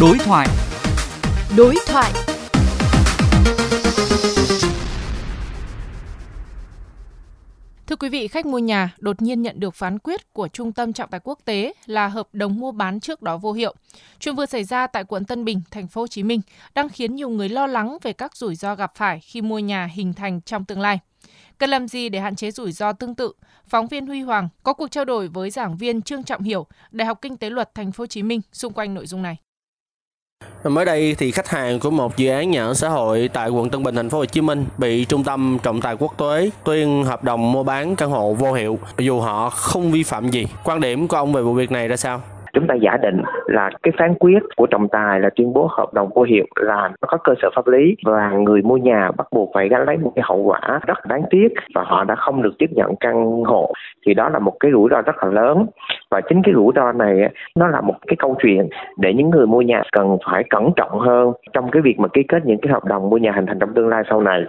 Đối thoại. Đối thoại. Thưa quý vị, khách mua nhà đột nhiên nhận được phán quyết của Trung tâm Trọng tài Quốc tế là hợp đồng mua bán trước đó vô hiệu. Chuyện vừa xảy ra tại quận Tân Bình, thành phố Hồ Chí Minh đang khiến nhiều người lo lắng về các rủi ro gặp phải khi mua nhà hình thành trong tương lai. Cần làm gì để hạn chế rủi ro tương tự? Phóng viên Huy Hoàng có cuộc trao đổi với giảng viên Trương Trọng Hiểu, Đại học Kinh tế Luật Thành phố Hồ Chí Minh xung quanh nội dung này. Mới đây thì khách hàng của một dự án nhà ở xã hội tại quận Tân Bình, thành phố Hồ Chí Minh bị trung tâm trọng tài quốc tế tuyên hợp đồng mua bán căn hộ vô hiệu dù họ không vi phạm gì. Quan điểm của ông về vụ việc này ra sao? chúng ta giả định là cái phán quyết của trọng tài là tuyên bố hợp đồng vô hiệu là nó có cơ sở pháp lý và người mua nhà bắt buộc phải gánh lấy một cái hậu quả rất đáng tiếc và họ đã không được tiếp nhận căn hộ thì đó là một cái rủi ro rất là lớn và chính cái rủi ro này nó là một cái câu chuyện để những người mua nhà cần phải cẩn trọng hơn trong cái việc mà ký kết những cái hợp đồng mua nhà hình thành trong tương lai sau này.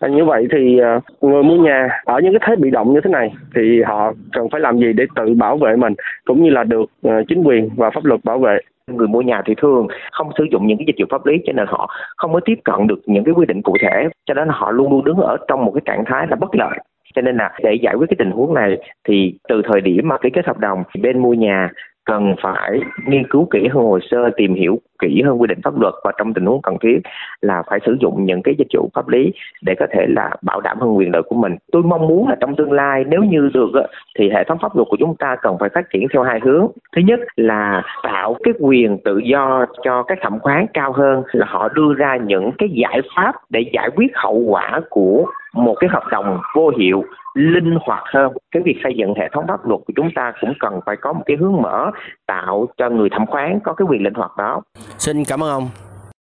À, như vậy thì à, người mua nhà ở những cái thế bị động như thế này thì họ cần phải làm gì để tự bảo vệ mình cũng như là được à, chính quyền và pháp luật bảo vệ? Người mua nhà thì thường không sử dụng những cái dịch vụ pháp lý cho nên họ không có tiếp cận được những cái quy định cụ thể cho nên họ luôn luôn đứng ở trong một cái trạng thái là bất lợi cho nên là để giải quyết cái tình huống này thì từ thời điểm mà ký kết hợp đồng, thì bên mua nhà cần phải nghiên cứu kỹ hơn, hồ sơ, tìm hiểu kỹ hơn quy định pháp luật và trong tình huống cần thiết là phải sử dụng những cái dịch vụ pháp lý để có thể là bảo đảm hơn quyền lợi của mình. Tôi mong muốn là trong tương lai nếu như được thì hệ thống pháp luật của chúng ta cần phải phát triển theo hai hướng. Thứ nhất là tạo cái quyền tự do cho các thẩm phán cao hơn, là họ đưa ra những cái giải pháp để giải quyết hậu quả của một cái hợp đồng vô hiệu, linh hoạt hơn. Cái việc xây dựng hệ thống pháp luật của chúng ta cũng cần phải có một cái hướng mở tạo cho người thẩm phán có cái quyền linh hoạt đó. Xin cảm ơn ông.